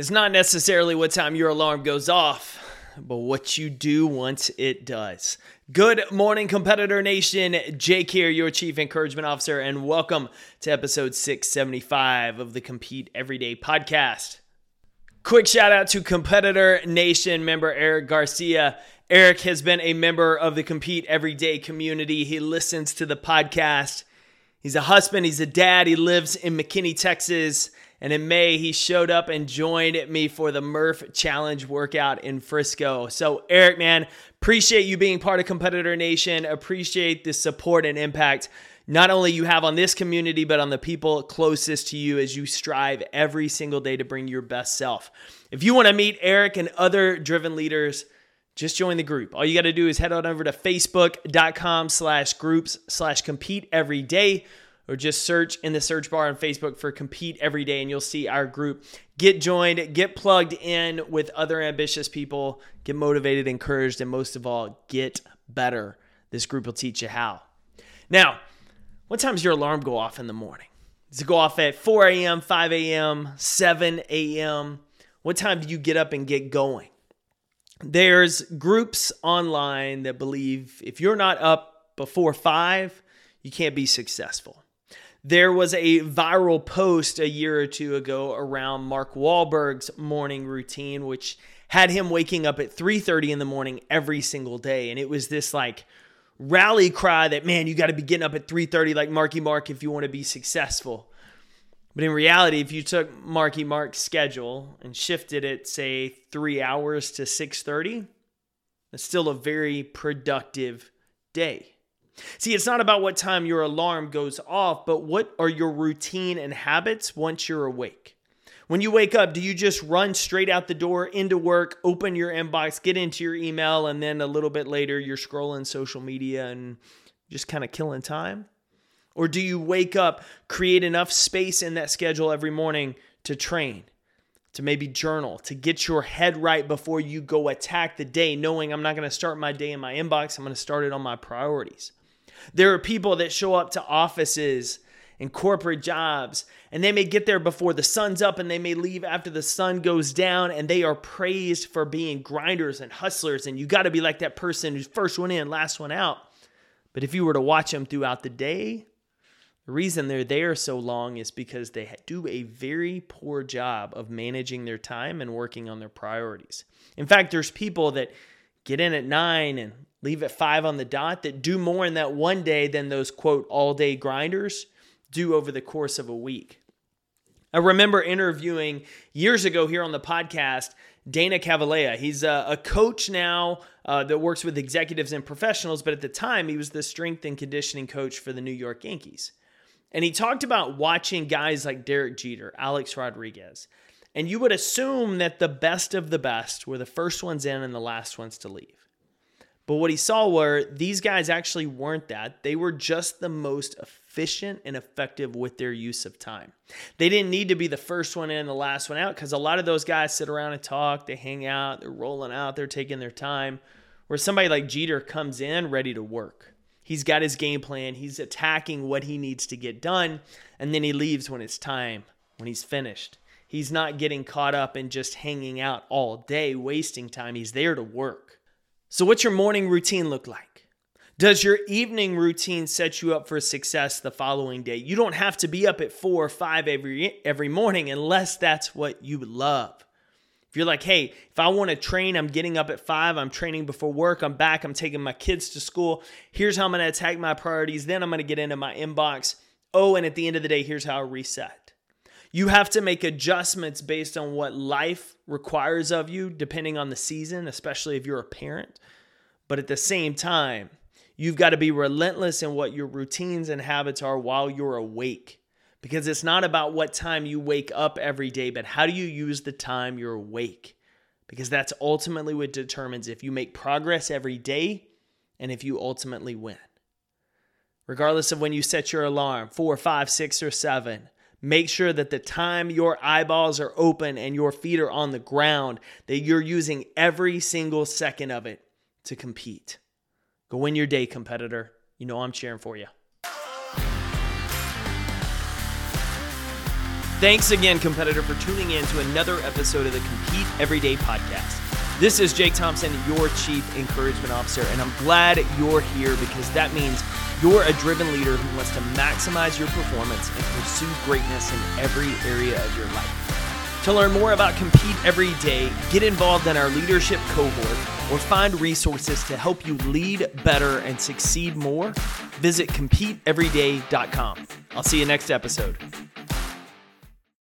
It's not necessarily what time your alarm goes off, but what you do once it does. Good morning, Competitor Nation. Jake here, your Chief Encouragement Officer, and welcome to episode 675 of the Compete Everyday podcast. Quick shout out to Competitor Nation member Eric Garcia. Eric has been a member of the Compete Everyday community. He listens to the podcast. He's a husband, he's a dad, he lives in McKinney, Texas and in May, he showed up and joined me for the Murph Challenge workout in Frisco. So, Eric, man, appreciate you being part of Competitor Nation. Appreciate the support and impact not only you have on this community, but on the people closest to you as you strive every single day to bring your best self. If you want to meet Eric and other driven leaders, just join the group. All you got to do is head on over to facebook.com slash groups slash compete every day or just search in the search bar on Facebook for Compete Every Day and you'll see our group. Get joined, get plugged in with other ambitious people, get motivated, encouraged, and most of all, get better. This group will teach you how. Now, what time does your alarm go off in the morning? Does it go off at 4 a.m., 5 a.m., 7 a.m.? What time do you get up and get going? There's groups online that believe if you're not up before 5, you can't be successful. There was a viral post a year or two ago around Mark Wahlberg's morning routine, which had him waking up at 3:30 in the morning every single day. And it was this like rally cry that, man, you got to be getting up at 3:30 like Marky Mark if you want to be successful. But in reality, if you took Marky Mark's schedule and shifted it, say, three hours to 6:30, it's still a very productive day. See, it's not about what time your alarm goes off, but what are your routine and habits once you're awake? When you wake up, do you just run straight out the door into work, open your inbox, get into your email, and then a little bit later you're scrolling social media and just kind of killing time? Or do you wake up, create enough space in that schedule every morning to train, to maybe journal, to get your head right before you go attack the day, knowing I'm not going to start my day in my inbox, I'm going to start it on my priorities? There are people that show up to offices and corporate jobs, and they may get there before the sun's up and they may leave after the sun goes down, and they are praised for being grinders and hustlers. And you got to be like that person who's first one in, last one out. But if you were to watch them throughout the day, the reason they're there so long is because they do a very poor job of managing their time and working on their priorities. In fact, there's people that get in at nine and leave at five on the dot that do more in that one day than those quote all day grinders do over the course of a week. I remember interviewing years ago here on the podcast Dana Cavalea. He's a, a coach now uh, that works with executives and professionals, but at the time he was the strength and conditioning coach for the New York Yankees. And he talked about watching guys like Derek Jeter, Alex Rodriguez. And you would assume that the best of the best were the first ones in and the last ones to leave. But what he saw were these guys actually weren't that. They were just the most efficient and effective with their use of time. They didn't need to be the first one in, the last one out, because a lot of those guys sit around and talk, they hang out, they're rolling out, they're taking their time. Where somebody like Jeter comes in ready to work. He's got his game plan, he's attacking what he needs to get done, and then he leaves when it's time, when he's finished. He's not getting caught up in just hanging out all day, wasting time. He's there to work. So, what's your morning routine look like? Does your evening routine set you up for success the following day? You don't have to be up at four or five every every morning unless that's what you love. If you're like, hey, if I want to train, I'm getting up at five, I'm training before work, I'm back, I'm taking my kids to school. Here's how I'm going to attack my priorities. Then I'm going to get into my inbox. Oh, and at the end of the day, here's how I reset. You have to make adjustments based on what life requires of you, depending on the season, especially if you're a parent. But at the same time, you've got to be relentless in what your routines and habits are while you're awake. Because it's not about what time you wake up every day, but how do you use the time you're awake? Because that's ultimately what determines if you make progress every day and if you ultimately win. Regardless of when you set your alarm, four, five, six, or seven, Make sure that the time your eyeballs are open and your feet are on the ground, that you're using every single second of it to compete. Go win your day, competitor. You know I'm cheering for you. Thanks again, competitor, for tuning in to another episode of the Compete Everyday podcast. This is Jake Thompson, your Chief Encouragement Officer, and I'm glad you're here because that means you're a driven leader who wants to maximize your performance and pursue greatness in every area of your life. To learn more about Compete Every Day, get involved in our leadership cohort, or find resources to help you lead better and succeed more, visit CompeteEveryday.com. I'll see you next episode.